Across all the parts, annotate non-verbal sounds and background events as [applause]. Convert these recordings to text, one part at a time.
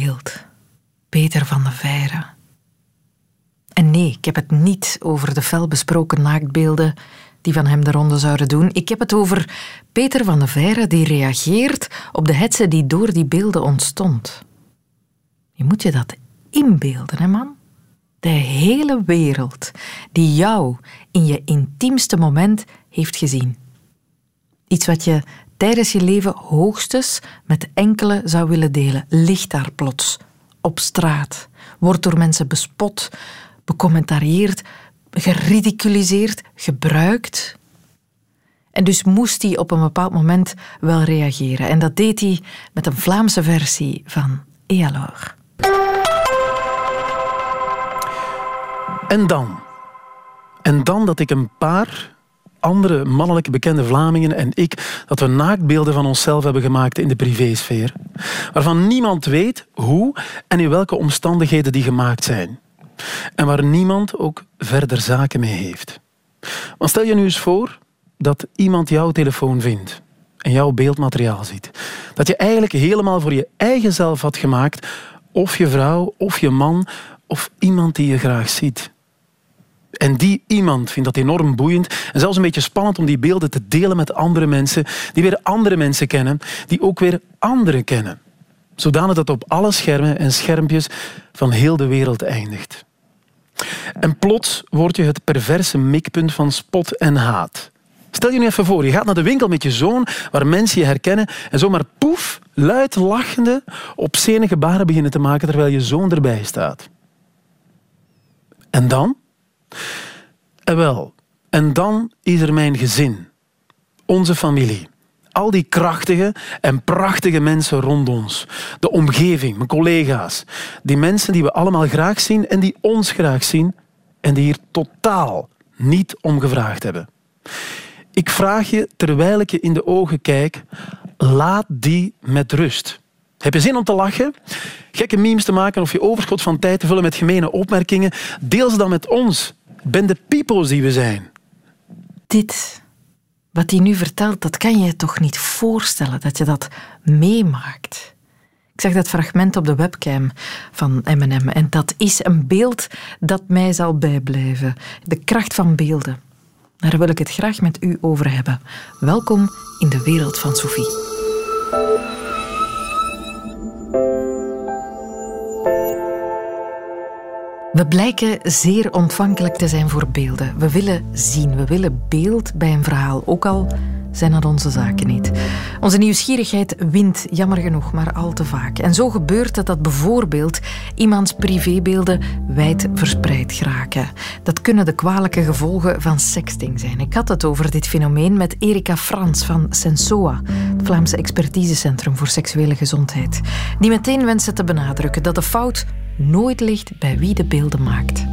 beeld. Peter van de Veire. En nee, ik heb het niet over de felbesproken naaktbeelden die van hem de ronde zouden doen. Ik heb het over Peter van de Veire die reageert op de hetze die door die beelden ontstond. Je moet je dat inbeelden, hè man? De hele wereld die jou in je intiemste moment heeft gezien. Iets wat je tijdens je leven hoogstens met enkele zou willen delen, ligt daar plots op straat, wordt door mensen bespot, becommentarieerd, geridiculiseerd, gebruikt. En dus moest hij op een bepaald moment wel reageren. En dat deed hij met een Vlaamse versie van Et alors? En dan? En dan dat ik een paar andere mannelijke bekende Vlamingen en ik dat we naaktbeelden van onszelf hebben gemaakt in de privésfeer, waarvan niemand weet hoe en in welke omstandigheden die gemaakt zijn. En waar niemand ook verder zaken mee heeft. Maar stel je nu eens voor dat iemand jouw telefoon vindt en jouw beeldmateriaal ziet. Dat je eigenlijk helemaal voor je eigen zelf had gemaakt, of je vrouw, of je man, of iemand die je graag ziet. En die iemand vindt dat enorm boeiend en zelfs een beetje spannend om die beelden te delen met andere mensen, die weer andere mensen kennen, die ook weer anderen kennen. Zodanig dat op alle schermen en schermpjes van heel de wereld eindigt. En plots word je het perverse mikpunt van spot en haat. Stel je nu even voor, je gaat naar de winkel met je zoon, waar mensen je herkennen, en zomaar poef, luid lachende, obscene gebaren beginnen te maken terwijl je zoon erbij staat. En dan? En wel, en dan is er mijn gezin, onze familie. Al die krachtige en prachtige mensen rond ons. De omgeving, mijn collega's. Die mensen die we allemaal graag zien en die ons graag zien en die hier totaal niet om gevraagd hebben. Ik vraag je, terwijl ik je in de ogen kijk, laat die met rust. Heb je zin om te lachen? Gekke memes te maken of je overschot van tijd te vullen met gemene opmerkingen? Deel ze dan met ons. Ben de peoples die we zijn. Dit, wat hij nu vertelt, dat kan je je toch niet voorstellen dat je dat meemaakt. Ik zag dat fragment op de webcam van M&M en dat is een beeld dat mij zal bijblijven. De kracht van beelden. Daar wil ik het graag met u over hebben. Welkom in de wereld van Sophie. We blijken zeer ontvankelijk te zijn voor beelden. We willen zien, we willen beeld bij een verhaal, ook al zijn dat onze zaken niet. Onze nieuwsgierigheid wint, jammer genoeg, maar al te vaak. En zo gebeurt het dat bijvoorbeeld iemands privébeelden wijd verspreid geraken. Dat kunnen de kwalijke gevolgen van sexting zijn. Ik had het over dit fenomeen met Erika Frans van Sensoa, het Vlaamse expertisecentrum voor seksuele gezondheid, die meteen wensen te benadrukken dat de fout nooit ligt bij wie de beelden maakt.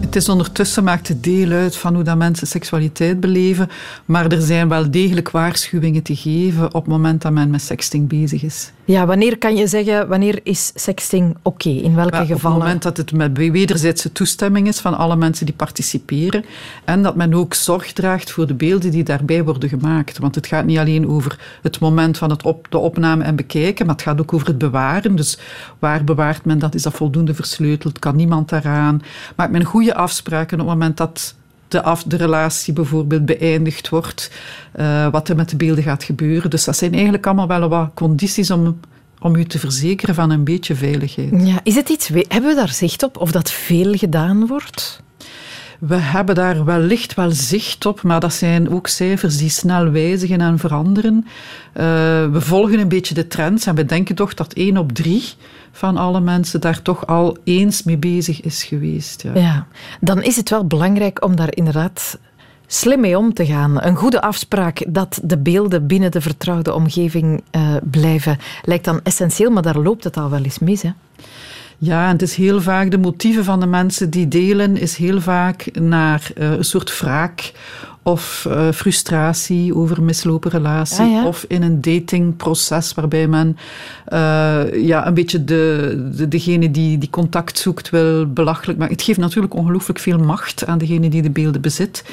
Het is ondertussen maakt het deel uit van hoe dat mensen seksualiteit beleven, maar er zijn wel degelijk waarschuwingen te geven op het moment dat men met sexting bezig is. Ja, wanneer kan je zeggen, wanneer is sexting oké? In welke gevallen? Op het moment dat het met wederzijdse toestemming is van alle mensen die participeren en dat men ook zorg draagt voor de beelden die daarbij worden gemaakt. Want het gaat niet alleen over het moment van het op, de opname en bekijken, maar het gaat ook over het bewaren. Dus waar bewaart men dat? Is dat voldoende versleuteld? Kan niemand daaraan? Maakt men goede afspraken op het moment dat de, af, de relatie bijvoorbeeld beëindigd wordt, uh, wat er met de beelden gaat gebeuren. Dus dat zijn eigenlijk allemaal wel wat condities om, om u te verzekeren van een beetje veiligheid. Ja, is het iets, hebben we daar zicht op of dat veel gedaan wordt? We hebben daar wellicht wel zicht op, maar dat zijn ook cijfers die snel wijzigen en veranderen. Uh, we volgen een beetje de trends en we denken toch dat één op drie van alle mensen daar toch al eens mee bezig is geweest. Ja. ja, dan is het wel belangrijk om daar inderdaad slim mee om te gaan. Een goede afspraak dat de beelden binnen de vertrouwde omgeving uh, blijven, lijkt dan essentieel, maar daar loopt het al wel eens mis. Hè? Ja, en het is heel vaak de motieven van de mensen die delen, is heel vaak naar uh, een soort wraak of uh, frustratie over mislopen relatie, Ah, ja. of in een datingproces waarbij men uh, ja, een beetje de, de, degene die, die contact zoekt wil belachelijk maken. Het geeft natuurlijk ongelooflijk veel macht aan degene die de beelden bezit.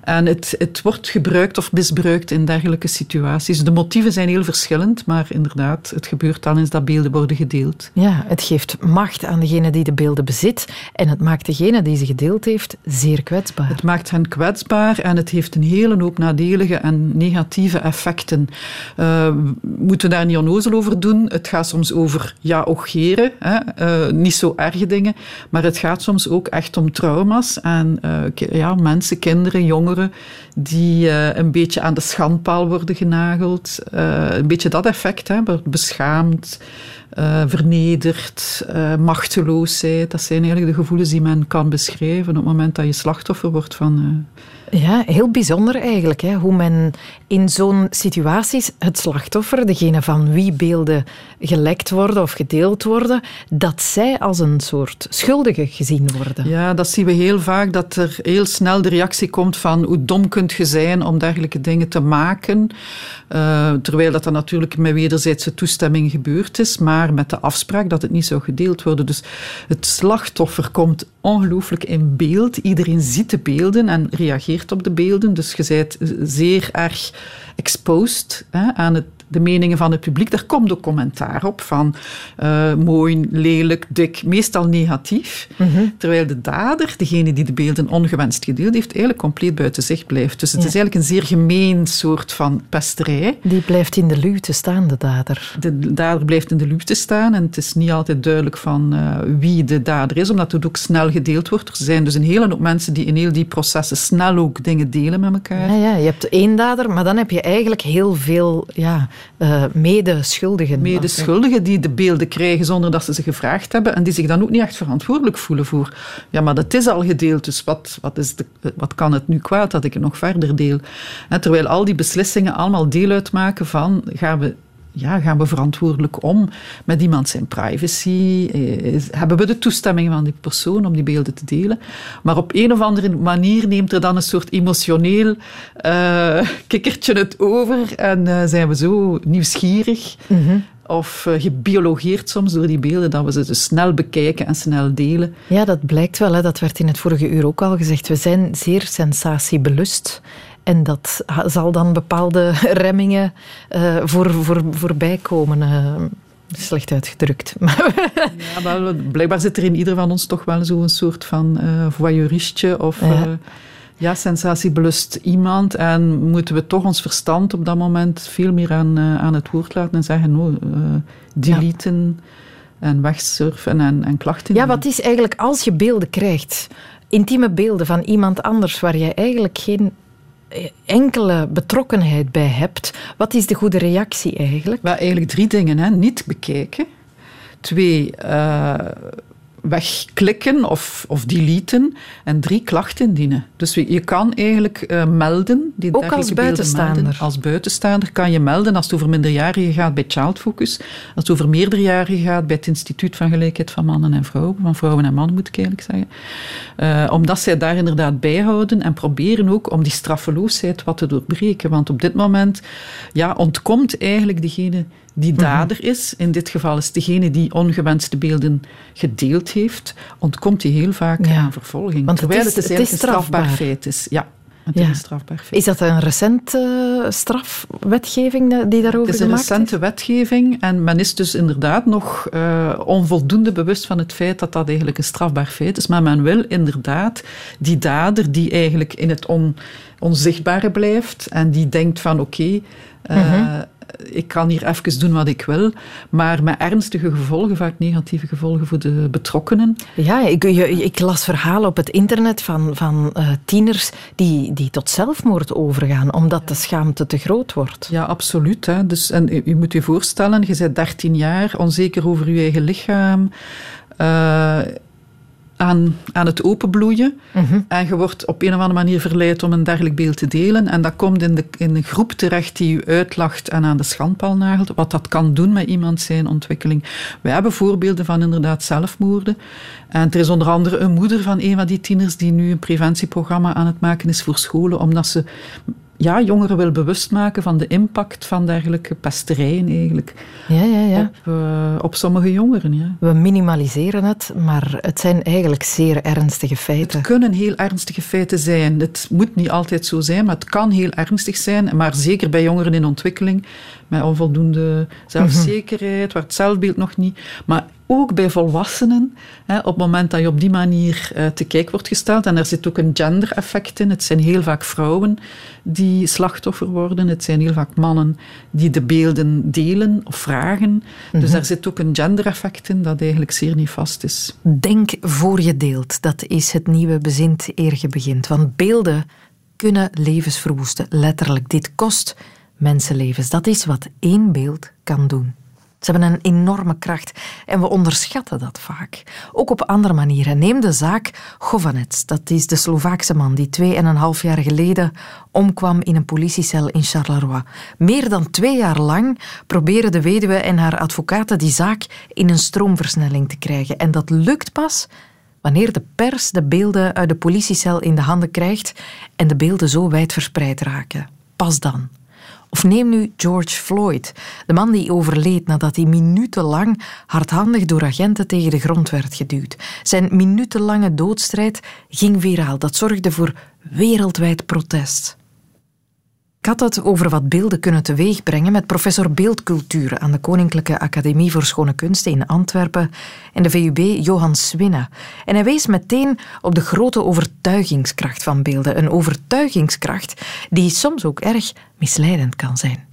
En het, het wordt gebruikt of misbruikt in dergelijke situaties. De motieven zijn heel verschillend, maar inderdaad, het gebeurt dan eens dat beelden worden gedeeld. Ja, het geeft macht aan degene die de beelden bezit en het maakt degene die ze gedeeld heeft zeer kwetsbaar. Het maakt hen kwetsbaar en het heeft een hele hoop nadelige en negatieve effecten. Uh, moeten we daar niet onnozel over doen. Het gaat soms over ja, ogeren, hè? Uh, niet zo erge dingen, maar het gaat soms ook echt om trauma's en uh, ja, mensen, kinderen, jongeren die uh, een beetje aan de schandpaal worden genageld. Uh, een beetje dat effect, hè, beschaamd, uh, vernederd, machteloosheid. Dat zijn eigenlijk de gevoelens die men kan beschrijven op het moment dat je slachtoffer wordt van... Ja, heel bijzonder eigenlijk. Hè? Hoe men in zo'n situaties het slachtoffer, degene van wie beelden gelekt worden of gedeeld worden, dat zij als een soort schuldige gezien worden. Ja, dat zien we heel vaak, dat er heel snel de reactie komt van hoe dom kunt je zijn om dergelijke dingen te maken. Uh, terwijl dat dan natuurlijk met wederzijdse toestemming gebeurd is, maar met de afspraak dat het niet zou gedeeld worden. Dus het slachtoffer komt ongelooflijk in beeld. Iedereen ziet de beelden en reageert op de beelden. Dus je bent zeer erg exposed hè, aan het, de meningen van het publiek. Daar komt ook commentaar op van uh, mooi, lelijk, dik, meestal negatief. Mhm. Mm -hmm. Terwijl de dader, degene die de beelden ongewenst gedeeld heeft, eigenlijk compleet buiten zicht blijft. Dus het Ja. is eigenlijk een zeer gemeen soort van pesterij. Die blijft in de luwte staan, de dader. De dader blijft in de luwte staan en het is niet altijd duidelijk van uh, wie de dader is, omdat het ook snel gedeeld wordt. Er zijn dus een hele hoop mensen die in heel die processen snel ook dingen delen met elkaar. Ja, ja, je hebt één dader, maar dan heb je eigenlijk heel veel ja, uh, medeschuldigen. Medeschuldigen die de beelden krijgen zonder dat ze ze gevraagd hebben en die zich dan ook niet echt verantwoordelijk voelen voor. Ja, maar dat is al gedeeld, dus wat, wat, is de, wat kan het nu kwaad dat ik het nog verder deel? Terwijl al die beslissingen allemaal deel uitmaken van gaan we ja, gaan we verantwoordelijk om met iemand zijn privacy? Is, hebben we de toestemming van die persoon om die beelden te delen? Maar op een of andere manier neemt er dan een soort emotioneel uh, kikkertje het over en uh, zijn we zo nieuwsgierig. Mm -hmm. Of uh, gebiologeerd soms door die beelden, dat we ze dus snel bekijken en snel delen. Ja, dat blijkt wel. Hè. Dat werd in het vorige uur ook al gezegd. We zijn zeer sensatiebelust. En dat zal dan bepaalde [laughs] remmingen uh, voor, voor, voorbij komen. Uh, slecht uitgedrukt. [laughs] ja, maar blijkbaar zit er in ieder van ons toch wel zo'n soort van uh, voyeuristje of ja. ja. sensatiebelust iemand. En moeten we toch ons verstand op dat moment veel meer aan, aan het woord laten en zeggen: no, deleten ja. en wegsurfen en, en klachten. Ja, wat is eigenlijk als je beelden krijgt, intieme beelden van iemand anders waar je eigenlijk geen enkele betrokkenheid bij hebt, wat is de goede reactie eigenlijk? Wel, eigenlijk drie dingen. Hè. Niet bekijken. Twee, uh, wegklikken of, of deleten. En drie, klachten indienen. Dus je kan eigenlijk uh, melden. Die Ook als buitenstaander? Melden. Als buitenstaander kan je melden als het over minderjarigen gaat bij Child Focus. Als het over meerderjarigen gaat bij het Instituut van Gelijkheid van Mannen en Vrouwen. Van Vrouwen en Mannen moet ik eigenlijk zeggen. Uh, omdat zij daar inderdaad bijhouden en proberen ook om die straffeloosheid wat te doorbreken. Want op dit moment ja, ontkomt eigenlijk degene die dader is, in dit geval is degene die ongewenste beelden gedeeld heeft, ontkomt hij heel vaak ja. aan vervolging. Want terwijl het is, het, is het is een strafbaar strafbaar feit is. Ja, is een strafbaar feit. Is dat een recente uh, strafwetgeving die daarover Het is een gemaakt recente wetgeving en men is dus inderdaad nog uh, onvoldoende bewust van het feit dat dat eigenlijk een strafbaar feit is. Maar men wil inderdaad die dader die eigenlijk in het on, onzichtbare blijft en die denkt van oké, okay, uh, -hmm ik kan hier even doen wat ik wil, maar met ernstige gevolgen, vaak negatieve gevolgen voor de betrokkenen. Ja, ik, ik las verhalen op het internet van, van uh, tieners die, die tot zelfmoord overgaan, omdat de schaamte te groot wordt. Ja, absoluut. Hè. Dus, en u moet je voorstellen, je bent 13 jaar, onzeker over je eigen lichaam. Uh, aan, aan het openbloeien. En je wordt op een of andere manier verleid om een dergelijk beeld te delen. En dat komt in, de, in een groep terecht die je uitlacht en aan de schandpaal nagelt. Wat dat kan doen met iemand zijn ontwikkeling. Wij hebben voorbeelden van inderdaad zelfmoorden. En er is onder andere een moeder van een van die tieners die nu een preventieprogramma aan het maken is voor scholen, omdat ze ja, jongeren wil bewust maken van de impact van dergelijke pesterijen eigenlijk. Ja, ja, ja. Op, uh, op sommige jongeren. Ja. We minimaliseren het, maar het zijn eigenlijk zeer ernstige feiten. Het kunnen heel ernstige feiten zijn. Het moet niet altijd zo zijn, maar het kan heel ernstig zijn. Maar zeker bij jongeren in ontwikkeling, met onvoldoende zelfzekerheid, waar het zelfbeeld nog niet. Maar ook bij volwassenen, hè, op het moment dat je op die manier uh, te kijk wordt gesteld. En er zit ook een gender-effect in. Het zijn heel vaak vrouwen die slachtoffer worden. Het zijn heel vaak mannen die de beelden delen of vragen. Dus mhm. daar zit ook een gender-effect in dat eigenlijk zeer niet vast is. Denk voor je deelt. Dat is het nieuwe bezint eer je begint. Want beelden kunnen levens verwoesten. Letterlijk. Dit kost mensenlevens. Dat is wat één beeld kan doen. Ze hebben een enorme kracht en we onderschatten dat vaak. Ook op andere manieren. Neem de zaak Govanets. Dat is de Slovaakse man die twee en een half jaar geleden omkwam in een politiecel in Charleroi. Meer dan twee jaar lang proberen de weduwe en haar advocaten die zaak in een stroomversnelling te krijgen. En dat lukt pas wanneer de pers de beelden uit de politiecel in de handen krijgt en de beelden zo wijd verspreid raken. Pas dan. Of neem nu George Floyd, de man die overleed nadat hij minutenlang hardhandig door agenten tegen de grond werd geduwd. Zijn minutenlange doodstrijd ging viraal. Dat zorgde voor wereldwijd protest. Ik had het over wat beelden kunnen teweegbrengen met professor beeldcultuur aan de Koninklijke Academie voor Schone Kunsten in Antwerpen en de VUB Johan Swinne. En hij wees meteen op de grote overtuigingskracht van beelden. Een overtuigingskracht die soms ook erg misleidend kan zijn.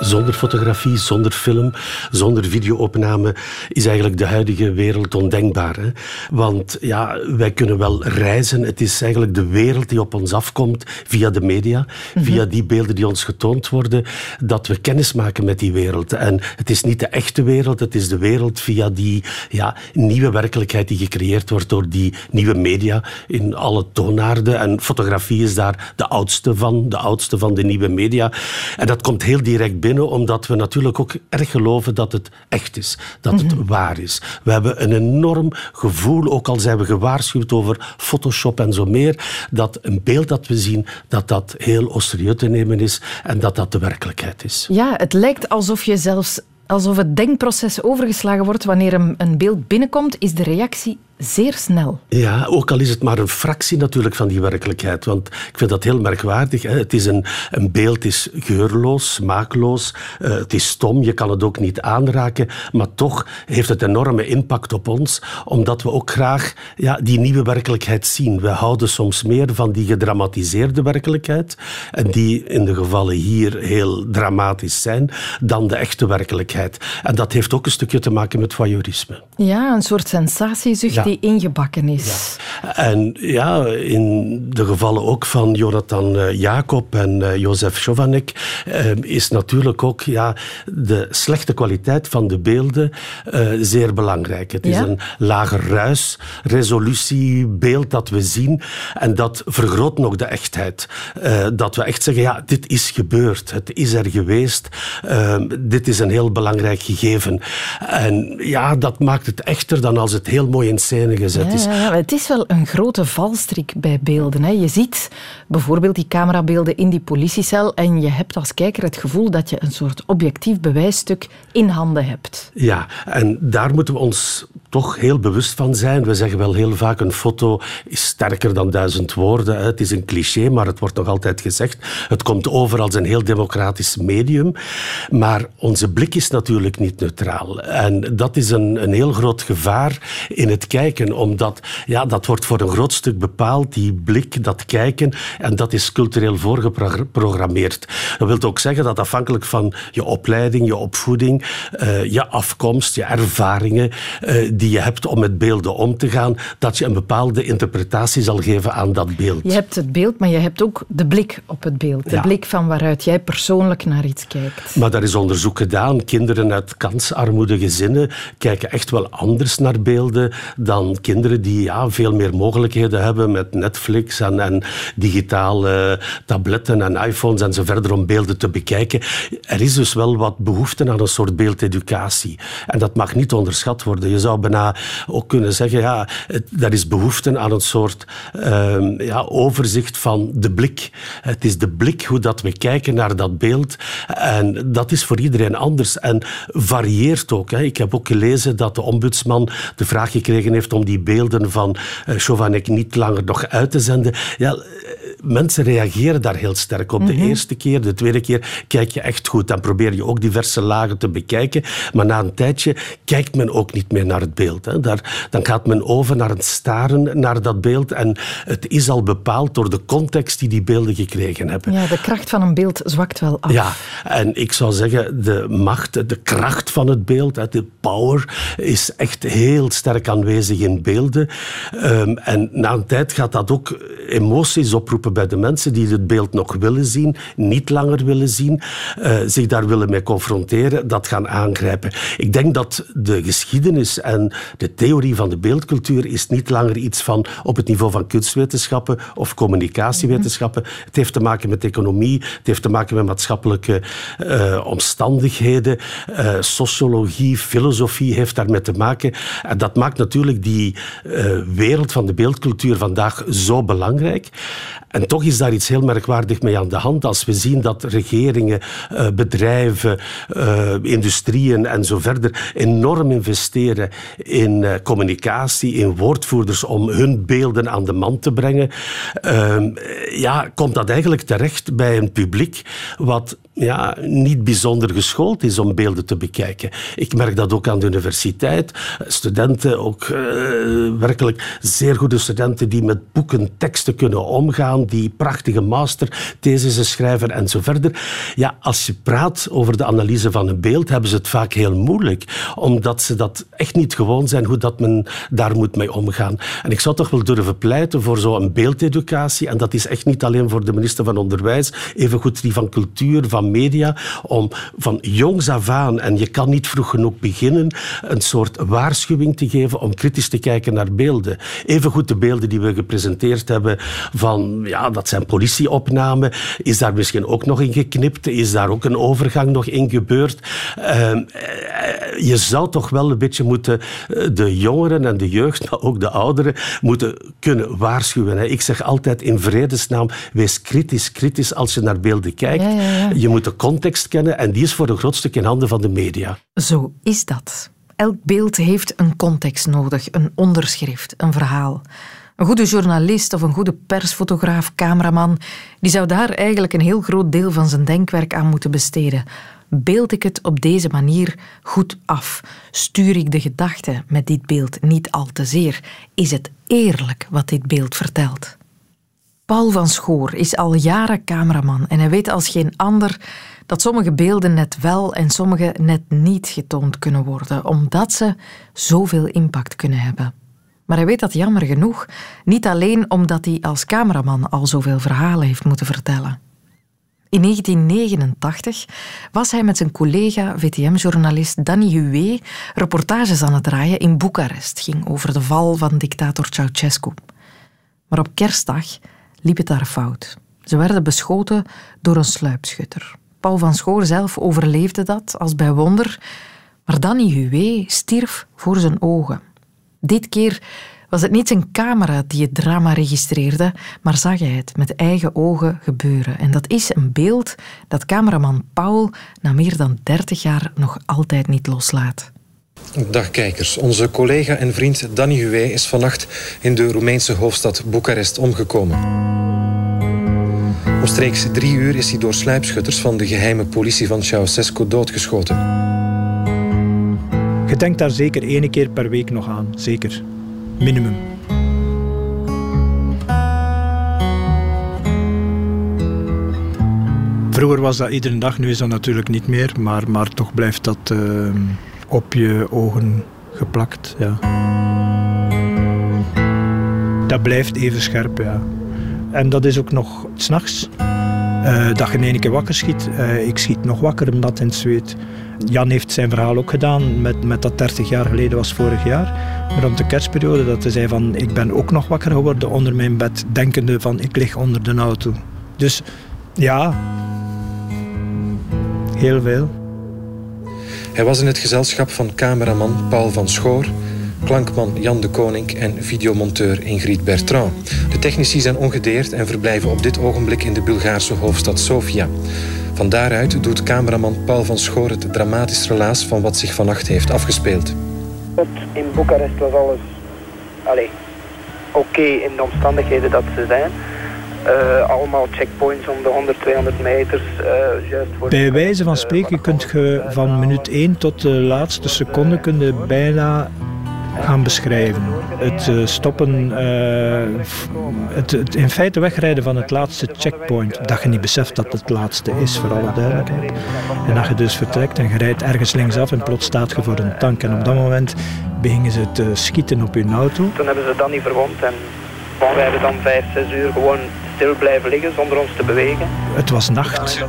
Zonder fotografie, zonder film, zonder videoopname is eigenlijk de huidige wereld ondenkbaar. Hè? Want ja, wij kunnen wel reizen. Het is eigenlijk de wereld die op ons afkomt via de media, mhm. via die beelden die ons getoond worden, dat we kennis maken met die wereld. En het is niet de echte wereld, het is de wereld via die ja, nieuwe werkelijkheid die gecreëerd wordt door die nieuwe media in alle toonaarden. En fotografie is daar de oudste van, de oudste van de nieuwe media. En dat komt heel direct binnen omdat we natuurlijk ook erg geloven dat het echt is, dat het mhm. waar is. We hebben een enorm gevoel, ook al zijn we gewaarschuwd over Photoshop en zo meer, dat een beeld dat we zien, dat dat heel serieus te nemen is en dat dat de werkelijkheid is. Ja, het lijkt alsof je zelfs alsof het denkproces overgeslagen wordt wanneer een, een beeld binnenkomt, is de reactie zeer snel. Ja, ook al is het maar een fractie natuurlijk van die werkelijkheid. Want ik vind dat heel merkwaardig. Hè. Het is een, een beeld is geurloos, smaakloos, uh, het is stom, je kan het ook niet aanraken. Maar toch heeft het enorme impact op ons, omdat we ook graag ja, die nieuwe werkelijkheid zien. We houden soms meer van die gedramatiseerde werkelijkheid, en die in de gevallen hier heel dramatisch zijn, dan de echte werkelijkheid. En dat heeft ook een stukje te maken met voyeurisme. Ja, een soort sensatiezucht die ingebakken is. Ja. En ja, in de gevallen ook van Jonathan uh, Jacob en uh, Jozef Chovanek uh, is natuurlijk ook ja, de slechte kwaliteit van de beelden zeer belangrijk. Het is een lager ruis, beeld dat we zien en dat vergroot nog de echtheid. dat we echt zeggen, ja, dit is gebeurd, het is er geweest, dit is een heel belangrijk gegeven. En ja, dat maakt het echter dan als het heel mooi in scène gezet is. Ja, het is wel een grote valstrik bij beelden. Hè. Je ziet bijvoorbeeld die camerabeelden in die politiecel en je hebt als kijker het gevoel dat je een soort objectief bewijsstuk in handen hebt. Ja, en daar moeten we ons toch heel bewust van zijn. We zeggen wel heel vaak een foto is sterker dan duizend woorden. Het is een cliché, maar het wordt nog altijd gezegd. Het komt over als een heel democratisch medium. Maar onze blik is natuurlijk niet neutraal. En dat is een, een heel groot gevaar in het kijken, omdat ja, dat wordt voor een groot stuk bepaald, die blik, dat kijken, en dat is cultureel voorgeprogrammeerd. Dat wil ook zeggen dat afhankelijk van je opleiding, je opvoeding, uh, je afkomst, je ervaringen, uh, die je hebt om met beelden om te gaan, dat je een bepaalde interpretatie zal geven aan dat beeld. Je hebt het beeld, maar je hebt ook de blik op het beeld. De blik van waaruit jij persoonlijk naar iets kijkt. Maar daar is onderzoek gedaan. Kinderen uit kansarmoede gezinnen kijken echt wel anders naar beelden dan kinderen die ja, veel meer mogelijkheden hebben met Netflix en, en digitale tabletten en iPhones en zo verder om beelden te bekijken. Er is dus wel wat behoefte aan een soort beeldeducatie. En dat mag niet onderschat worden. Je zou ook kunnen zeggen, ja, er is behoefte aan een soort uh, ja, overzicht van de blik. Het is de blik hoe dat we kijken naar dat beeld. En dat is voor iedereen anders en varieert ook. Hè. Ik heb ook gelezen dat de ombudsman de vraag gekregen heeft om die beelden van uh, Chovanec niet langer nog uit te zenden. Ja, mensen reageren daar heel sterk op. De mhm. eerste keer, de tweede keer kijk je echt goed. Dan probeer je ook diverse lagen te bekijken. Maar na een tijdje kijkt men ook niet meer naar het beeld. Hè. Daar, dan gaat men over naar het staren naar dat beeld. En het is al bepaald door de context die die beelden gekregen hebben. Ja, de kracht van een beeld zwakt wel af. Ja, en ik zou zeggen, de macht, de kracht van het beeld, de power, is echt heel sterk aanwezig in beelden. Um, en na een tijd gaat dat ook emoties oproepen bij de mensen die het beeld nog willen zien, niet langer willen zien, uh, zich daar willen mee confronteren, dat gaan aangrijpen. Ik denk dat de geschiedenis en de theorie van de beeldcultuur is niet langer iets van op het niveau van kunstwetenschappen of communicatiewetenschappen. Het heeft te maken met economie, het heeft te maken met maatschappelijke uh, omstandigheden, uh, sociologie, filosofie heeft daarmee te maken. En dat maakt natuurlijk die wereld van de beeldcultuur vandaag zo belangrijk. En toch is daar iets heel merkwaardig mee aan de hand. Als we zien dat regeringen, eh, bedrijven, industrieën en zo verder enorm investeren in uh, communicatie, in woordvoerders om hun beelden aan de man te brengen, ehm, ja, komt dat eigenlijk terecht bij een publiek wat ja, niet bijzonder geschoold is om beelden te bekijken. Ik merk dat ook aan de universiteit. Studenten, ook werkelijk zeer goede studenten die met boeken, teksten kunnen omgaan, die prachtige masterthesissen schrijven en zo verder. Ja, als je praat over de analyse van een beeld, hebben ze het vaak heel moeilijk, omdat ze dat echt niet gewoon zijn hoe dat men daar moet mee omgaan. En ik zou toch wel durven pleiten voor zo'n beeldeducatie, en dat is echt niet alleen voor de minister van Onderwijs, evengoed die van cultuur, van media, om van jongs af aan, en je kan niet vroeg genoeg beginnen, een soort waarschuwing te geven om kritisch te kijken naar beelden. Evengoed de beelden die we gepresenteerd hebben van ja, dat zijn politieopnamen. Is daar misschien ook nog in geknipt? Is daar ook een overgang nog in gebeurd? Uh, je zou toch wel een beetje moeten eh, de jongeren en de jeugd, maar ook de ouderen, moeten kunnen waarschuwen. Ik zeg altijd in vredesnaam, wees kritisch, kritisch als je naar beelden kijkt. Je moet de context kennen en die is voor een groot stuk in handen van de media. Zo is dat. Elk beeld heeft een context nodig, een onderschrift, een verhaal. Een goede journalist of een goede persfotograaf, cameraman, die zou daar eigenlijk een heel groot deel van zijn denkwerk aan moeten besteden. Beeld ik het op deze manier goed af? Stuur ik de gedachte met dit beeld niet al te zeer? Is het eerlijk wat dit beeld vertelt? Paul van Schoor is al jaren cameraman en hij weet als geen ander dat sommige beelden net wel en sommige net niet getoond kunnen worden, omdat ze zoveel impact kunnen hebben. Maar hij weet dat jammer genoeg niet alleen omdat hij als cameraman al zoveel verhalen heeft moeten vertellen. In 1989 was hij met zijn collega VTM-journalist Danny Hué reportages aan het draaien in Boekarest. Ging over de val van dictator Ceausescu. Maar op kerstdag liep het daar fout. Ze werden beschoten door een sluipschutter. Paul van Schoor zelf overleefde dat als bij wonder, maar Danny Hué stierf voor zijn ogen. Dit keer was het niet zijn camera die het drama registreerde, maar zag hij het met eigen ogen gebeuren. En dat is een beeld dat cameraman Paul na meer dan 30 jaar nog altijd niet loslaat. Dag kijkers. Onze collega en vriend Danny Huwé is vannacht in de Roemeense hoofdstad Boekarest omgekomen. Omstreeks drie uur is hij door sluipschutters van de geheime politie van Ceausescu doodgeschoten. Je denkt daar zeker één keer per week nog aan. Zeker. Minimum. Vroeger was dat iedere dag, nu is dat natuurlijk niet meer. Maar, maar toch blijft dat uh, op je ogen geplakt. Ja. Dat blijft even scherp, ja. En dat is ook nog s'nachts. Uh, dat je in één keer wakker schiet. Uh, ik schiet nog wakker omdat in het zweet. Jan heeft zijn verhaal ook gedaan met, met dat 30 jaar geleden was vorig jaar. Rond de kerstperiode dat hij zei van ik ben ook nog wakker geworden onder mijn bed. Denkende van ik lig onder de auto. Dus ja, heel veel. Hij was in het gezelschap van cameraman Paul van Schoor, klankman Jan de Koning en videomonteur Ingrid Bertrand. De technici zijn ongedeerd en verblijven op dit ogenblik in de Bulgaarse hoofdstad Sofia. Van daaruit doet cameraman Paul van Schoor het dramatisch relaas van wat zich vannacht heeft afgespeeld. In Boekarest was alles oké in de omstandigheden dat ze zijn. Uh, allemaal checkpoints om de 100, 200 meters. Uh, juist voor Bij wijze van spreken kunt je van minuut 1 tot de laatste seconde kun je bijna gaan beschrijven. Het uh, stoppen, het, het, in feite wegrijden van het laatste checkpoint, dat je niet beseft dat het laatste is, voor alle duidelijkheid. En dat je dus vertrekt en je rijdt ergens linksaf en plots staat je voor een tank. En op dat moment beginnen ze te schieten op hun auto. Toen hebben ze dat niet verwond en wij hebben dan vijf, zes uur gewoon stil blijven liggen zonder ons te bewegen. Het was nacht.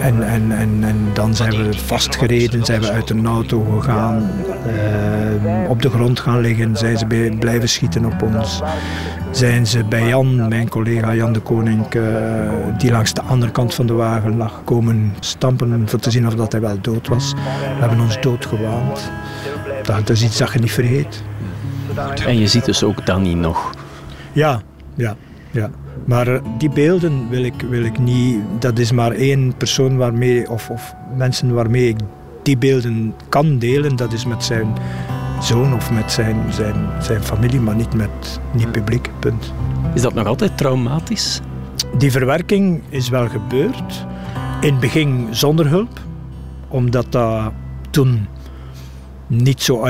En, en, en, en dan zijn we vastgereden, zijn we uit een auto gegaan, uh, op de grond gaan liggen, zijn ze blijven schieten op ons. Zijn ze bij Jan, mijn collega Jan de Koning, uh, die langs de andere kant van de wagen lag, komen stampen om te zien of dat hij wel dood was. We hebben ons dood gewaand. Dat is iets dat je niet vergeet. En je ziet dus ook Danny nog. Ja, ja, ja. Maar eh, die beelden wil ik, wil ik niet. Dat is maar één persoon waarmee, of, of mensen waarmee ik die beelden kan delen. Dat is met zijn zoon of met zijn, zijn, zijn familie, maar niet met niet publiek. Punt. Is dat nog altijd traumatisch? Die verwerking is wel gebeurd. In het begin zonder hulp, omdat dat toen niet zo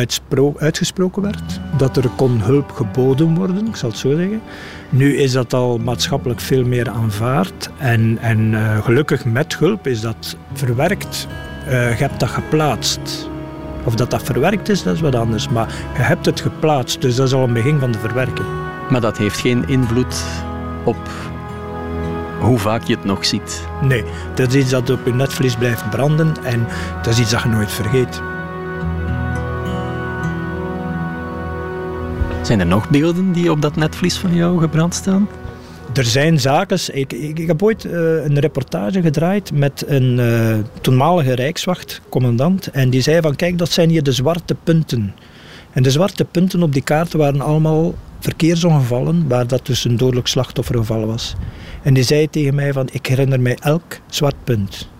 uitgesproken werd. Dat er kon hulp geboden worden, ik zal het zo zeggen. Nu is dat al maatschappelijk veel meer aanvaard. En, en uh, gelukkig met hulp is dat verwerkt. Uh, je hebt dat geplaatst. Of dat dat verwerkt is, dat is wat anders. Maar je hebt het geplaatst, dus dat is al een begin van de verwerking. Maar dat heeft geen invloed op hoe vaak je het nog ziet? Nee, dat is iets dat op je netvlies blijft branden en dat is iets dat je nooit vergeet. Zijn er nog beelden die op dat netvlies van jou gebrand staan? Er zijn zaken. Ik, ik, heb ooit uh, een reportage gedraaid met een uh, toenmalige Rijkswachtcommandant. En die zei van kijk, dat zijn hier de zwarte punten. En de zwarte punten op die kaart waren allemaal verkeersongevallen waar dat dus een dodelijk slachtoffergeval was. En die zei tegen mij van ik herinner mij elk zwart punt.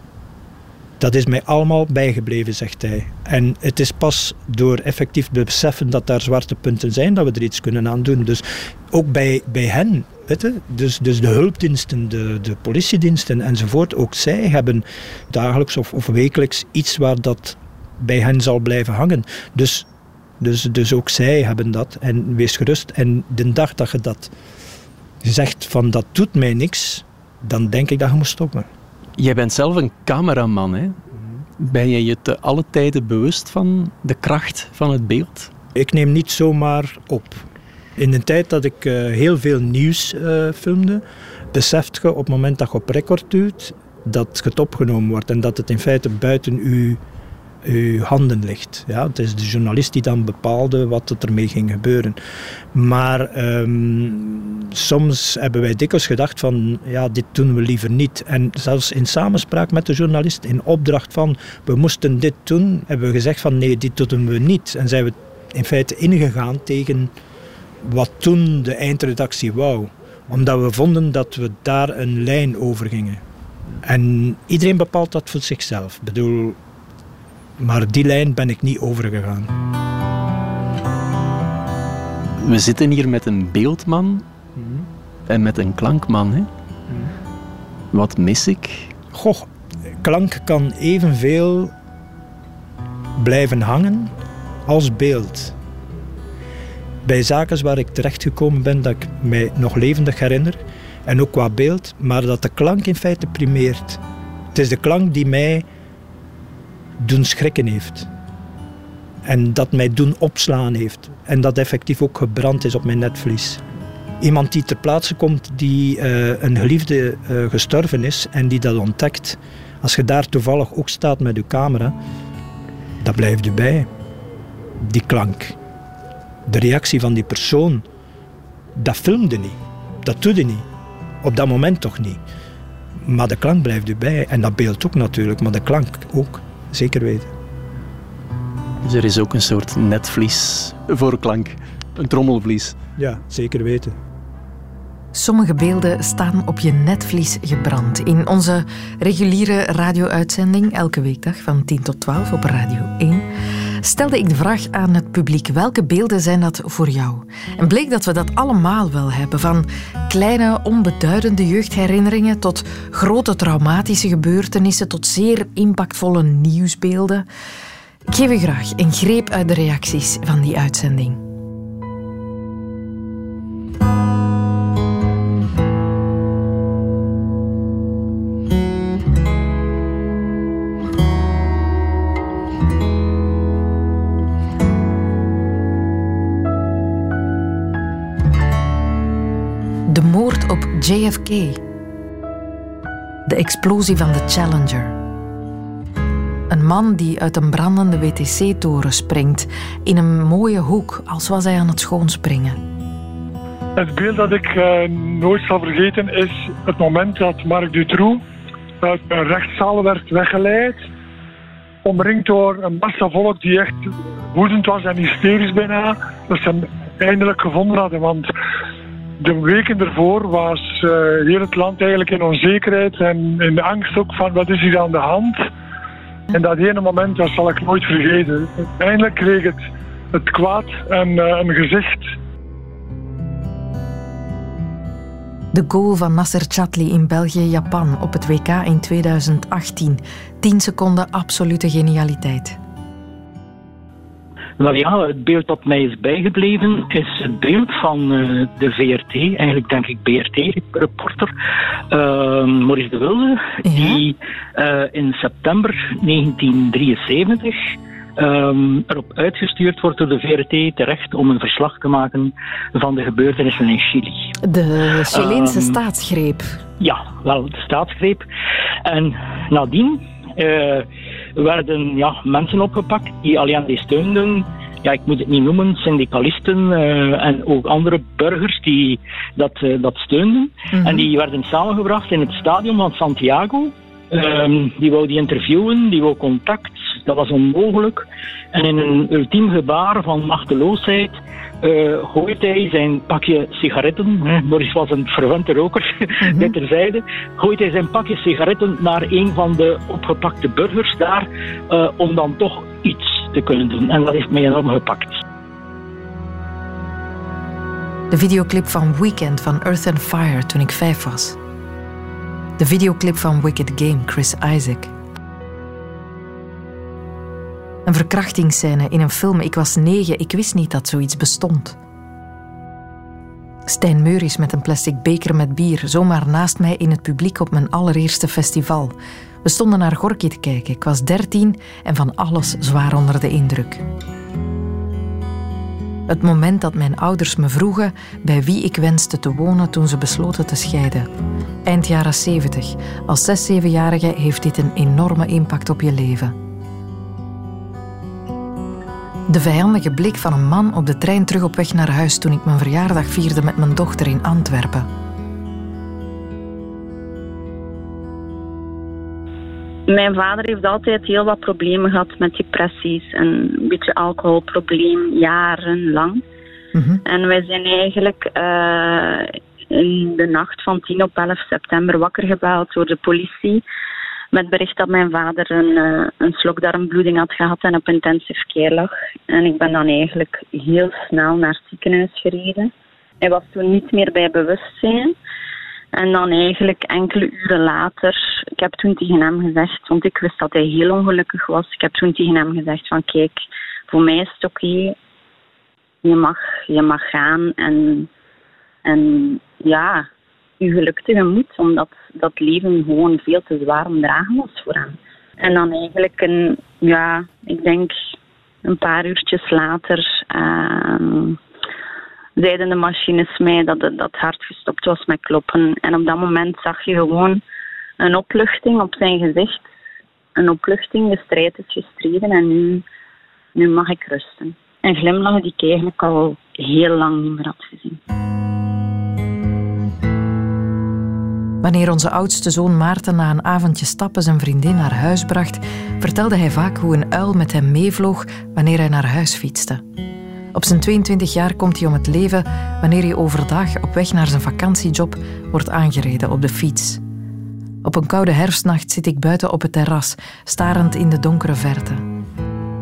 Dat is mij allemaal bijgebleven, zegt hij. En het is pas door effectief beseffen dat daar zwarte punten zijn, dat we er iets kunnen aan doen. Dus ook bij, bij hen, weet je, dus, dus de hulpdiensten, de, de politiediensten enzovoort, ook zij hebben dagelijks of, of wekelijks iets waar dat bij hen zal blijven hangen. Dus, dus, dus ook zij hebben dat. En wees gerust. En de dag dat je dat zegt van dat doet mij niks, dan denk ik dat je moet stoppen. Jij bent zelf een cameraman, hè? Ben je je te alle tijden bewust van de kracht van het beeld? Ik neem niet zomaar op. In de tijd dat ik uh, heel veel nieuws uh, filmde, beseft je op het moment dat je op record duwt, dat het opgenomen wordt en dat het in feite buiten u uw handen ligt. Ja, het is de journalist die dan bepaalde wat er ermee ging gebeuren. Maar um, soms hebben wij dikwijls gedacht van ja, dit doen we liever niet. En zelfs in samenspraak met de journalist, in opdracht van we moesten dit doen, hebben we gezegd van nee, dit doen we niet. En zijn we in feite ingegaan tegen wat toen de eindredactie wou. Omdat we vonden dat we daar een lijn over gingen. En iedereen bepaalt dat voor zichzelf. Ik bedoel, maar die lijn ben ik niet overgegaan. We zitten hier met een beeldman en met een klankman. Hè? Wat mis ik? Goh, klank kan evenveel blijven hangen als beeld. Bij zaken waar ik terechtgekomen ben, dat ik mij nog levendig herinner, en ook qua beeld, maar dat de klank in feite primeert. Het is de klank die mij doen schrikken heeft. En dat mij doen opslaan heeft. En dat effectief ook gebrand is op mijn netvlies. Iemand die ter plaatse komt die uh, een geliefde uh, gestorven is en die dat ontdekt. Als je daar toevallig ook staat met je camera, dat blijft u bij. Die klank. De reactie van die persoon, dat filmde niet. Dat doet niet. Op dat moment toch niet. Maar de klank blijft u bij. En dat beeld ook natuurlijk, maar de klank ook. Zeker weten. Dus er is ook een soort netvlies voor klank. Een trommelvlies. Ja, zeker weten. Sommige beelden staan op je netvlies gebrand. In onze reguliere radio-uitzending, elke weekdag van 10 tot 12 op Radio 1, stelde ik de vraag aan het publiek: welke beelden zijn dat voor jou? En bleek dat we dat allemaal wel hebben. Van kleine, onbeduidende jeugdherinneringen tot grote traumatische gebeurtenissen, tot zeer impactvolle nieuwsbeelden. Ik geef u graag een greep uit de reacties van die uitzending. De moord op JFK. De explosie van de Challenger. Een man die uit een brandende WTC-toren springt in een mooie hoek, als was hij aan het schoonspringen. Het beeld dat ik uh, nooit zal vergeten is het moment dat Marc Dutroux uit een rechtszaal werd weggeleid, omringd door een massa volk die echt woedend was en hysterisch bijna, dat ze hem eindelijk gevonden hadden. Want de weken ervoor was uh, heel het land eigenlijk in onzekerheid en in de angst ook van wat is hier aan de hand. En dat ene moment, dat zal ik nooit vergeten. Eindelijk kreeg het, het kwaad en uh, een gezicht. De goal van Nasser Chatli in België-Japan op het WK in 2018. 10 seconden absolute genialiteit. Wel ja, het beeld dat mij is bijgebleven is het beeld van uh, de VRT, eigenlijk denk ik BRT-reporter, uh, Maurice de Wilde, ja. die uh, in september 1973 um, erop uitgestuurd wordt door de VRT terecht om een verslag te maken van de gebeurtenissen in Chili. De Chileense um, staatsgreep. Ja, wel, de staatsgreep. En nadien uh, werden ja, mensen opgepakt die Allende steunden. Ja, ik moet het niet noemen, syndicalisten uh, en ook andere burgers die dat, uh, dat steunden. Mm-hmm. En die werden samengebracht in het stadion van Santiago. Um, die wou die interviewen, die wou contact. Dat was onmogelijk. En in een ultiem gebaar van machteloosheid uh, gooit hij zijn pakje sigaretten. Boris was een verwante roker, [laughs] terzijde. Gooit hij zijn pakje sigaretten naar een van de opgepakte burgers daar. Uh, om dan toch iets te kunnen doen. En dat heeft mij enorm gepakt. De videoclip van Weekend van Earth and Fire toen ik vijf was. De videoclip van Wicked Game, Chris Isaac. Een verkrachtingsscène in een film. Ik was negen, ik wist niet dat zoiets bestond. Stijn Meuris met een plastic beker met bier, zomaar naast mij in het publiek op mijn allereerste festival. We stonden naar Gorky te kijken. Ik was dertien en van alles zwaar onder de indruk. Het moment dat mijn ouders me vroegen bij wie ik wenste te wonen toen ze besloten te scheiden. Eind jaren 70. Als 6-7-jarige heeft dit een enorme impact op je leven. De vijandige blik van een man op de trein terug op weg naar huis toen ik mijn verjaardag vierde met mijn dochter in Antwerpen. Mijn vader heeft altijd heel wat problemen gehad met depressies en een beetje alcoholprobleem, jarenlang. Mm-hmm. En wij zijn eigenlijk uh, in de nacht van 10 op 11 september wakker gebeld door de politie. Met bericht dat mijn vader een, uh, een slokdarmbloeding had gehad en op intensive care lag. En ik ben dan eigenlijk heel snel naar het ziekenhuis gereden. Hij was toen niet meer bij bewustzijn. En dan eigenlijk enkele uren later, ik heb toen tegen hem gezegd, want ik wist dat hij heel ongelukkig was. Ik heb toen tegen hem gezegd van kijk, voor mij is het oké. Je, mag, je mag gaan en, en ja, je geluk tegemoet, omdat dat leven gewoon veel te zwaar om dragen was voor hem. En dan eigenlijk een, ja, ik denk een paar uurtjes later uh, zeiden de machines mij dat het, dat hart gestopt was met kloppen. En op dat moment zag je gewoon een opluchting op zijn gezicht. Een opluchting, de strijd is gestreden en nu, nu mag ik rusten. Een glimlach die ik eigenlijk al heel lang niet meer had gezien. Wanneer onze oudste zoon Maarten na een avondje stappen zijn vriendin naar huis bracht, vertelde hij vaak hoe een uil met hem meevloog wanneer hij naar huis fietste. Op zijn 22 jaar komt hij om het leven wanneer hij overdag op weg naar zijn vakantiejob wordt aangereden op de fiets. Op een koude herfstnacht zit ik buiten op het terras, starend in de donkere verte.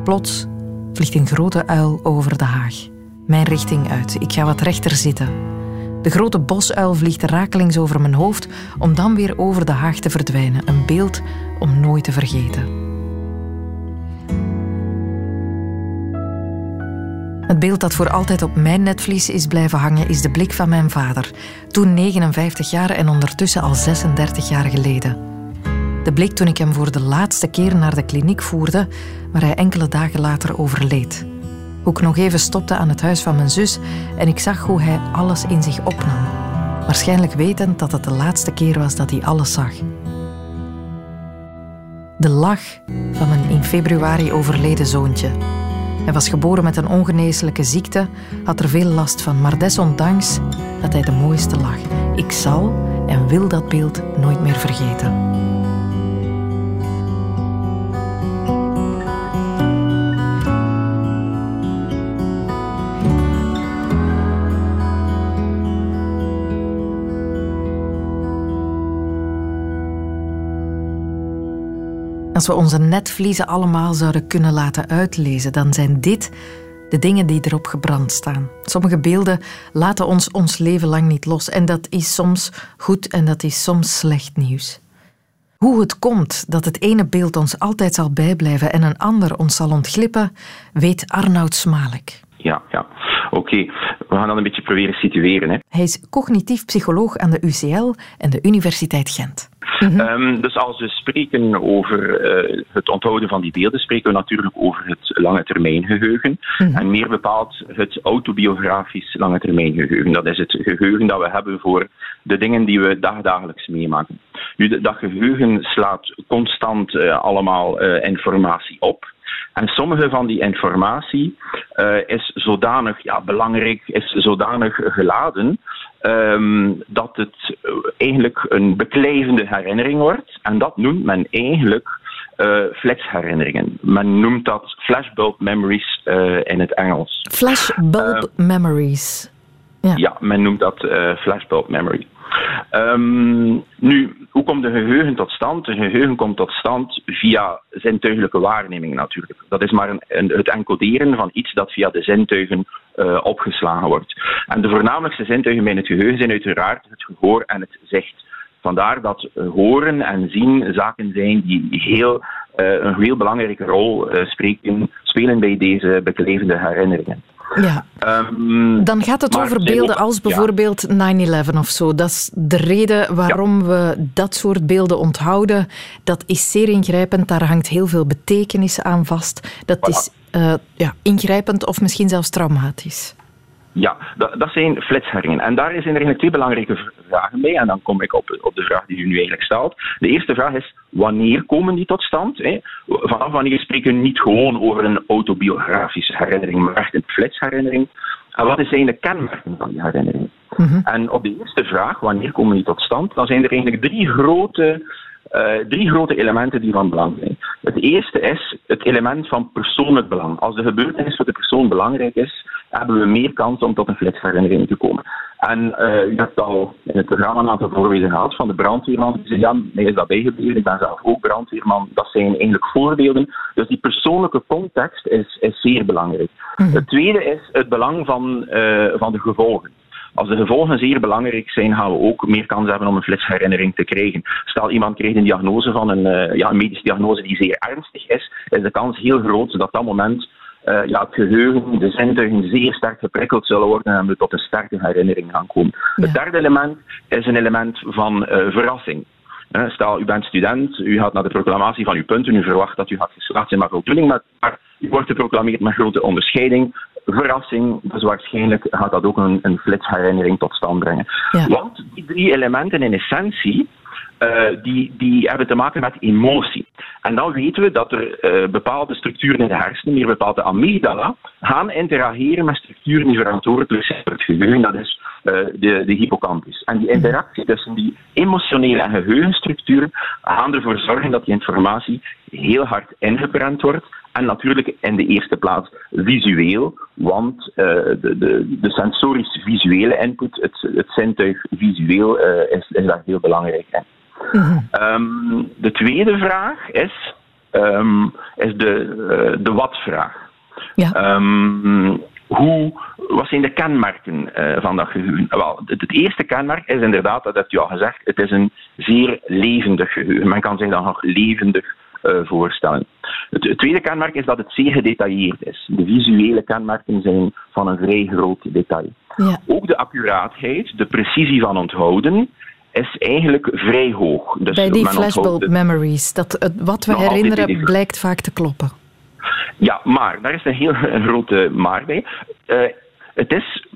Plots vliegt een grote uil over de haag. Mijn richting uit. Ik ga wat rechter zitten. De grote bosuil vliegt rakelings over mijn hoofd om dan weer over de haag te verdwijnen. Een beeld om nooit te vergeten. Het beeld dat voor altijd op mijn netvlies is blijven hangen is de blik van mijn vader. Toen 59 jaar en ondertussen al 36 jaar geleden. De blik toen ik hem voor de laatste keer naar de kliniek voerde, waar hij enkele dagen later overleed. Hoe ik nog even stopte aan het huis van mijn zus en ik zag hoe hij alles in zich opnam. Waarschijnlijk wetend dat het de laatste keer was dat hij alles zag. De lach van mijn in februari overleden zoontje. Hij was geboren met een ongeneeslijke ziekte, had er veel last van, maar desondanks had hij de mooiste lach. Ik zal en wil dat beeld nooit meer vergeten. Als we onze netvliezen allemaal zouden kunnen laten uitlezen, dan zijn dit de dingen die erop gebrand staan. Sommige beelden laten ons ons leven lang niet los en dat is soms goed en dat is soms slecht nieuws. Hoe het komt dat het ene beeld ons altijd zal bijblijven en een ander ons zal ontglippen, weet Arnoud Smalek. Ja, ja. Oké, we gaan dat een beetje proberen situeren. Hè. Hij is cognitief psycholoog aan de UCL en de Universiteit Gent. Mhm. Ehm, dus als we spreken over uh, het onthouden van die beelden, spreken we natuurlijk over het lange termijn geheugen. Mhm. En meer bepaald het autobiografisch lange termijn geheugen. Dat is het geheugen dat we hebben voor de dingen die we dagdagelijks meemaken. Nu, dat geheugen slaat constant uh, allemaal uh, informatie op. En sommige van die informatie uh, is zodanig ja, belangrijk, is zodanig geladen, um, dat het eigenlijk een beklijvende herinnering wordt. En dat noemt men eigenlijk uh, flashherinneringen. Men noemt dat flashbulb memories uh, in het Engels. Flashbulb memories. Ja. ja. men noemt dat flashbulb memory. Um, nu, hoe komt de geheugen tot stand? De geheugen komt tot stand via zintuigelijke waarneming natuurlijk. Dat is maar een, een, het encoderen van iets dat via de zintuigen uh, opgeslagen wordt. En de voornamelijkste zintuigen bij het geheugen zijn uiteraard het gehoor en het zicht. Vandaar dat horen en zien zaken zijn die heel, uh, een heel belangrijke rol spelen bij deze beklevende herinneringen. Ja. Um, Dan gaat het over beelden als bijvoorbeeld 9-11 of zo. Dat is de reden waarom we dat soort beelden onthouden. Dat is zeer ingrijpend. Daar hangt heel veel betekenis aan vast. Dat is uh, ja, ingrijpend of misschien zelfs traumatisch. Ja, dat, dat zijn flitsherinneringen. En daar zijn er eigenlijk twee belangrijke vragen bij. En dan kom ik op, op de vraag die u nu eigenlijk stelt. De eerste vraag is, wanneer komen die tot stand? Hè? Vanaf wanneer spreken we niet gewoon over een autobiografische herinnering, maar echt een flitsherinnering? En wat is eigenlijk de kenmerken van die herinnering? Mm En op de eerste vraag, wanneer komen die tot stand, dan zijn er eigenlijk drie grote uh, drie grote elementen die van belang zijn. Het eerste is het element van persoonlijk belang. Als de gebeurtenis voor de persoon belangrijk is, hebben we meer kans om tot een flitsherinnering te komen. En uh, u hebt al in het programma een aantal voorbeelden gehad van de brandweerman. Die zei, ja, mij is dat bijgebleven. Ik ben zelf ook brandweerman. Dat zijn eigenlijk voorbeelden. Dus die persoonlijke context is, is zeer belangrijk. Mhm. Het tweede is het belang van, uh, van de gevolgen. Als de gevolgen zeer belangrijk zijn, gaan we ook meer kans hebben om een flitsherinnering te krijgen. Stel, iemand krijgt een diagnose van een, uh, ja, een medische diagnose die zeer ernstig is, is de kans heel groot dat dat moment uh, ja, het geheugen, de zintuigen zeer sterk geprikkeld zullen worden en we tot een sterke herinnering gaan komen. Het derde element is een element van uh, verrassing. Stel, u bent student, u gaat naar de proclamatie van uw punten, u verwacht dat u gaat geslaagd zijn met voldoening, maar u wordt geproclameerd met grote onderscheiding. Verrassing, dus waarschijnlijk gaat dat ook een, een flitsherinnering tot stand brengen. Want die drie elementen in essentie uh, die, die hebben te maken met emotie. En dan weten we dat er uh, bepaalde structuren in de hersenen, meer bepaalde amygdala, gaan interageren met structuren die verantwoordelijk zijn voor het geheugen, dat is uh, de, de hippocampus. En die interactie tussen die emotionele en geheugenstructuren gaan ervoor zorgen dat die informatie heel hard ingeprent wordt. En natuurlijk in de eerste plaats visueel, want uh, de, de, de sensorisch-visuele input, het, het zintuig visueel, uh, is, is daar heel belangrijk in. Um, de tweede vraag is, um, is de, uh, de wat-vraag. Ja. Um, hoe, wat zijn de kenmerken uh, van dat geheugen? Wel, het, het, eerste kenmerk is inderdaad, dat heb je al gezegd, het is een zeer levendig geheugen. Men kan zich dan nog levendig voorstellen. Het, het, tweede kenmerk is dat het zeer gedetailleerd is. De visuele kenmerken zijn van een vrij groot detail. Ja. Ook de accuraatheid, de precisie van onthouden, is eigenlijk vrij hoog. Dus Bij die flashbulb memories, dat wat we herinneren blijkt vaak te kloppen. Ja, maar daar is een heel [laughs] grote maar bij. Uh, het is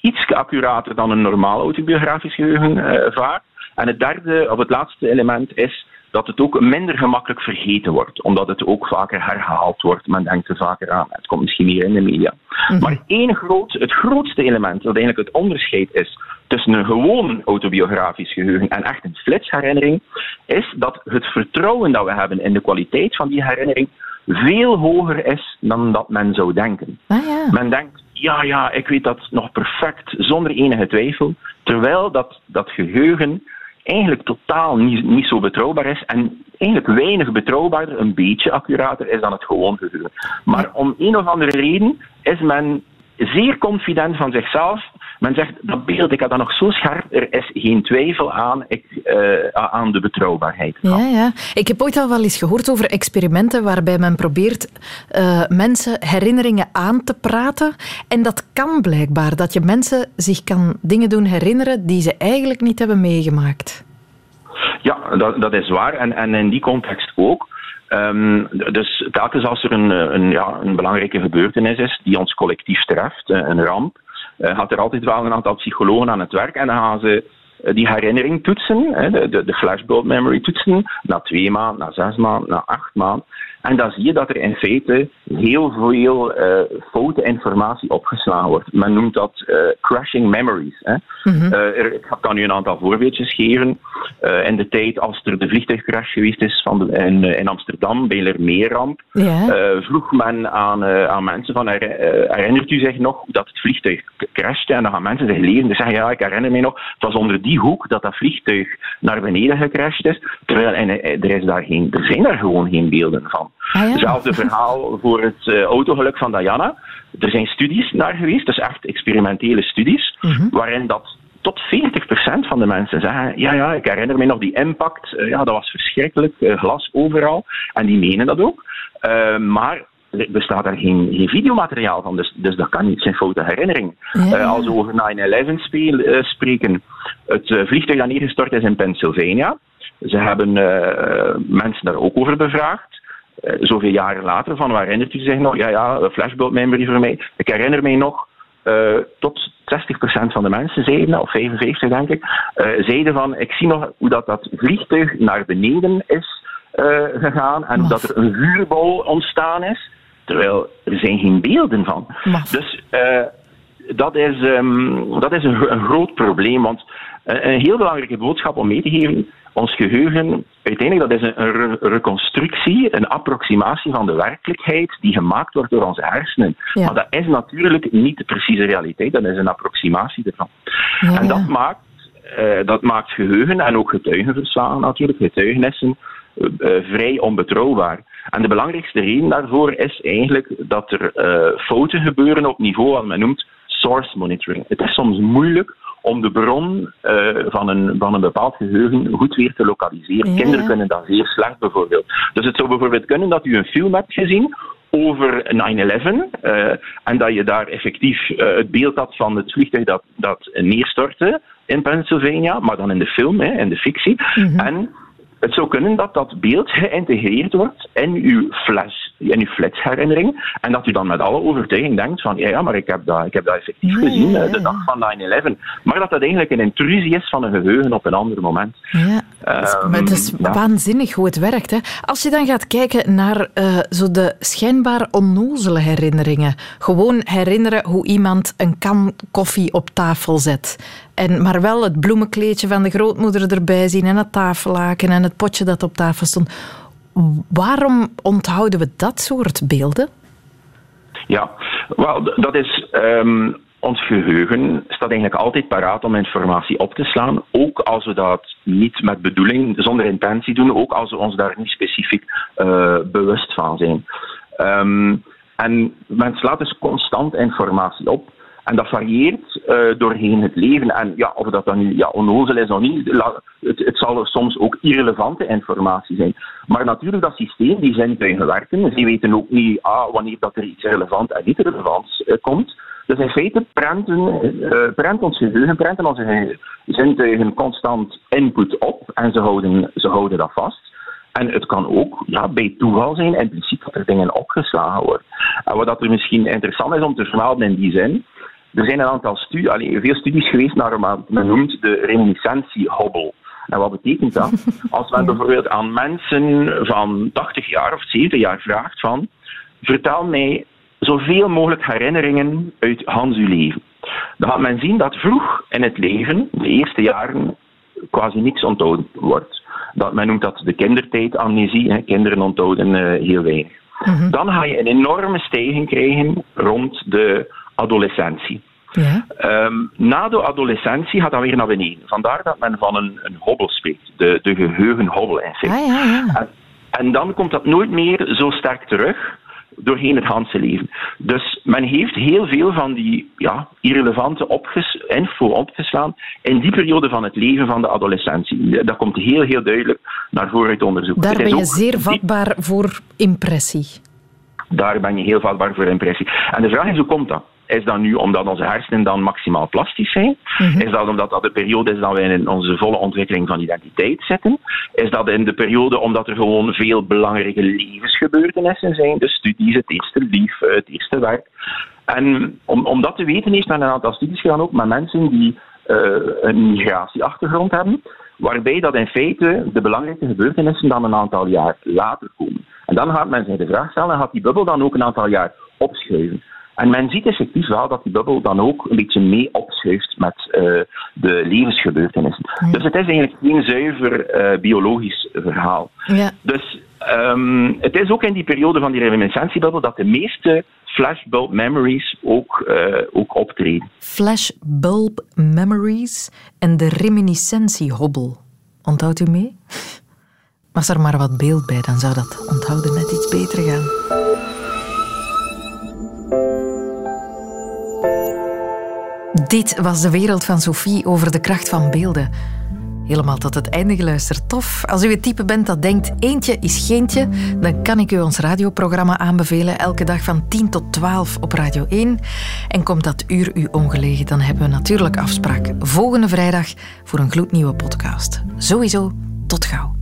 iets accurater dan een normaal autobiografisch geheugen uh, vaak. En het derde, of het laatste element is dat het ook minder gemakkelijk vergeten wordt, omdat het ook vaker herhaald wordt. Men denkt er vaker aan. Het komt misschien meer in de media. Mhm. Maar één groot, het grootste element, dat eigenlijk het onderscheid is tussen een gewoon autobiografisch geheugen en echt een flitsherinnering, is dat het vertrouwen dat we hebben in de kwaliteit van die herinnering veel hoger is dan dat men zou denken. Ah, ja. Men denkt, ja, ja, ik weet dat nog perfect, zonder enige twijfel, terwijl dat, dat geheugen eigenlijk totaal niet, niet zo betrouwbaar is en eigenlijk weinig betrouwbaarder, een beetje accurater is dan het gewoon geheugen. Maar om een of andere reden is men zeer confident van zichzelf. Men zegt, dat beeld, ik had dat nog zo scherp, er is geen twijfel aan, ik, uh, aan de betrouwbaarheid. Ja, ja. Ik heb ooit al wel eens gehoord over experimenten waarbij men probeert uh, mensen herinneringen aan te praten. En dat kan blijkbaar, dat je mensen zich kan dingen doen herinneren die ze eigenlijk niet hebben meegemaakt. Ja, dat, dat is waar. En, en in die context ook. Um, dus telkens als er een, een, ja, een belangrijke gebeurtenis is die ons collectief treft, eh, een ramp, gaat er altijd wel een aantal psychologen aan het werk en dan gaan ze eh, die herinnering toetsen, de, de flashbulb memory toetsen, na twee maanden, na zes maanden, na acht maanden. En dan zie je dat er in feite heel veel uh, foute informatie opgeslagen wordt. Men noemt dat uh, crashing memories. Hè. Uh, er, ik kan u een aantal voorbeeldjes geven. in de tijd als er de vliegtuigcrash geweest is van de, in, in, Amsterdam, bij Lermeerramp, yeah. vroeg men aan, aan mensen van, herinnert u zich nog dat het vliegtuig crashte? En dan gaan mensen zich leven. Dus zeggen, ja, ik herinner me nog, het was onder die hoek dat dat vliegtuig naar beneden gecrashed is. Terwijl en, er, is daar geen, er zijn daar gewoon geen beelden van. Ah, Hetzelfde [laughs] verhaal voor het uh, autogeluk van Diana. Er zijn studies naar geweest, dus echt experimentele studies, mhm. waarin dat tot 40% van de mensen zeggen: Ja, ja, ik herinner me nog die impact, uh, ja, dat was verschrikkelijk, uh, glas overal. En die menen dat ook. maar er bestaat er geen, geen videomateriaal van, dus, dus dat kan niet zijn foute herinnering. als we over 9-11 spreken, het vliegtuig dat neergestort is in Pennsylvania. Ze hebben mensen daar ook over bevraagd. Uh, zoveel jaren later, van waar herinnert u zich nog? Ja, ja, flashbulb memory voor mij. Ik herinner mij nog, uh, tot 60% van de mensen zeiden, of 55 denk ik, uh, zeiden van, ik zie nog hoe dat, dat vliegtuig naar beneden is gegaan en dat er een vuurbal ontstaan is, terwijl er zijn geen beelden van. Dus dat is, um, dat is een, een groot probleem, want een heel belangrijke boodschap om mee te geven ons geheugen, uiteindelijk, dat is een, reconstructie, een approximatie van de werkelijkheid die gemaakt wordt door onze hersenen. Maar dat is natuurlijk niet de precieze realiteit, dat is een approximatie ervan. en dat maakt, uh, dat maakt geheugen en ook getuigenverslagen natuurlijk, getuigenissen, uh, vrij onbetrouwbaar. En de belangrijkste reden daarvoor is eigenlijk dat er fouten gebeuren op niveau wat men noemt source monitoring. Het is soms moeilijk om de bron uh, van, een, van een bepaald geheugen goed weer te lokaliseren. Kinderen kunnen dat zeer slecht bijvoorbeeld. Dus het zou bijvoorbeeld kunnen dat u een film hebt gezien over 9-11 uh, eh, en dat je daar effectief uh, het beeld had van het vliegtuig dat, dat neerstortte in Pennsylvania, maar dan in de film, hè, in de fictie. Mm -hmm. En het zou kunnen dat dat beeld geïntegreerd wordt in uw flash, in uw flitsherinnering. En dat u dan met alle overtuiging denkt van, ja, ja maar ik heb dat, ik heb dat effectief gezien, de dag van 9-11. Maar dat dat eigenlijk een intrusie is van een geheugen op een ander moment. Ja, um, maar het is waanzinnig hoe het werkt. Hè? Als je dan gaat kijken naar uh, zo de schijnbaar onnozele herinneringen. Gewoon herinneren hoe iemand een kan koffie op tafel zet. En, maar wel het bloemenkleedje van de grootmoeder erbij zien en het tafellaken en het potje dat op tafel stond. Waarom onthouden we dat soort beelden? Ja, wel, dat is. Um, ons geheugen staat eigenlijk altijd paraat om informatie op te slaan, ook als we dat niet met bedoeling, zonder intentie doen, ook als we ons daar niet specifiek uh, bewust van zijn. Um, en men slaat dus constant informatie op. En dat varieert uh, doorheen het leven. En ja, of dat dan nu ja, onnozel is of niet, het, het zal soms ook irrelevante informatie zijn. Maar natuurlijk, dat systeem, die zintuigen werken. Ze weten ook niet ah, wanneer dat er iets relevant en niet relevant uh, komt. Dus in feite prenten, uh, prent ons geheugen, prenten onze zintuigen constant input op en ze houden, ze houden dat vast. En het kan ook ja, bij toeval zijn, impliciet dat er dingen opgeslagen worden. En wat dat er misschien interessant is om te vermelden in die zin, er zijn een aantal studies, allee, veel studies geweest naar wat men noemt de reminiscentiehobbel. En wat betekent dat? [laughs] Als men bijvoorbeeld aan mensen van 80 jaar of 70 jaar vraagt van vertel mij zoveel mogelijk herinneringen uit Hans uw leven. Dan gaat men zien dat vroeg in het leven, de eerste jaren, quasi niks onthouden wordt. Dat, men noemt dat de kindertijdamnesie. Kinderen onthouden uh, heel weinig. Mhm. Dan ga je een enorme stijging krijgen rond de adolescentie. Ja. Um, na de adolescentie gaat dat weer naar beneden. Vandaar dat men van een, een hobbel spreekt, de, de geheugenhobbel in feite. Ah, ja, ja. En, en, dan komt dat nooit meer zo sterk terug doorheen het hele leven. Dus men heeft heel veel van die ja, irrelevante opges info opgeslaan in die periode van het leven van de adolescentie. Dat komt heel, heel duidelijk naar voren uit onderzoek. Daar ben je zeer vatbaar voor impressie. Daar ben je heel vatbaar voor impressie. En de vraag is, hoe komt dat? Is dat nu omdat onze hersenen dan maximaal plastisch zijn? Mhm. Is dat omdat dat de periode is dat wij in onze volle ontwikkeling van identiteit zitten? Is dat in de periode omdat er gewoon veel belangrijke levensgebeurtenissen zijn? De studies, het eerste lief, het eerste werk. En om, om dat te weten heeft men een aantal studies gedaan ook met mensen die uh, een migratieachtergrond hebben, waarbij dat in feite de belangrijke gebeurtenissen dan een aantal jaar later komen. En dan gaat men zich de vraag stellen, gaat die bubbel dan ook een aantal jaar opschuiven? En men ziet effectief wel dat die bubbel dan ook een beetje mee opschuift met uh, de levensgebeurtenissen. Dus het is eigenlijk geen zuiver uh, biologisch verhaal. Ja. Dus um, het is ook in die periode van die reminiscentiebubbel dat de meeste flashbulb memories ook, uh, ook optreden. Flashbulb memories en de reminiscentiehobbel. Onthoudt u mee? [laughs] Was er maar wat beeld bij, dan zou dat onthouden net iets beter gaan. Dit was de wereld van Sophie over de kracht van beelden. Helemaal tot het einde geluisterd. Tof. Als u het type bent dat denkt eentje is geentje, dan kan ik u ons radioprogramma aanbevelen. Elke dag van 10 tot 12 op Radio 1. En komt dat uur u ongelegen, dan hebben we natuurlijk afspraak volgende vrijdag voor een gloednieuwe podcast. Sowieso, tot gauw.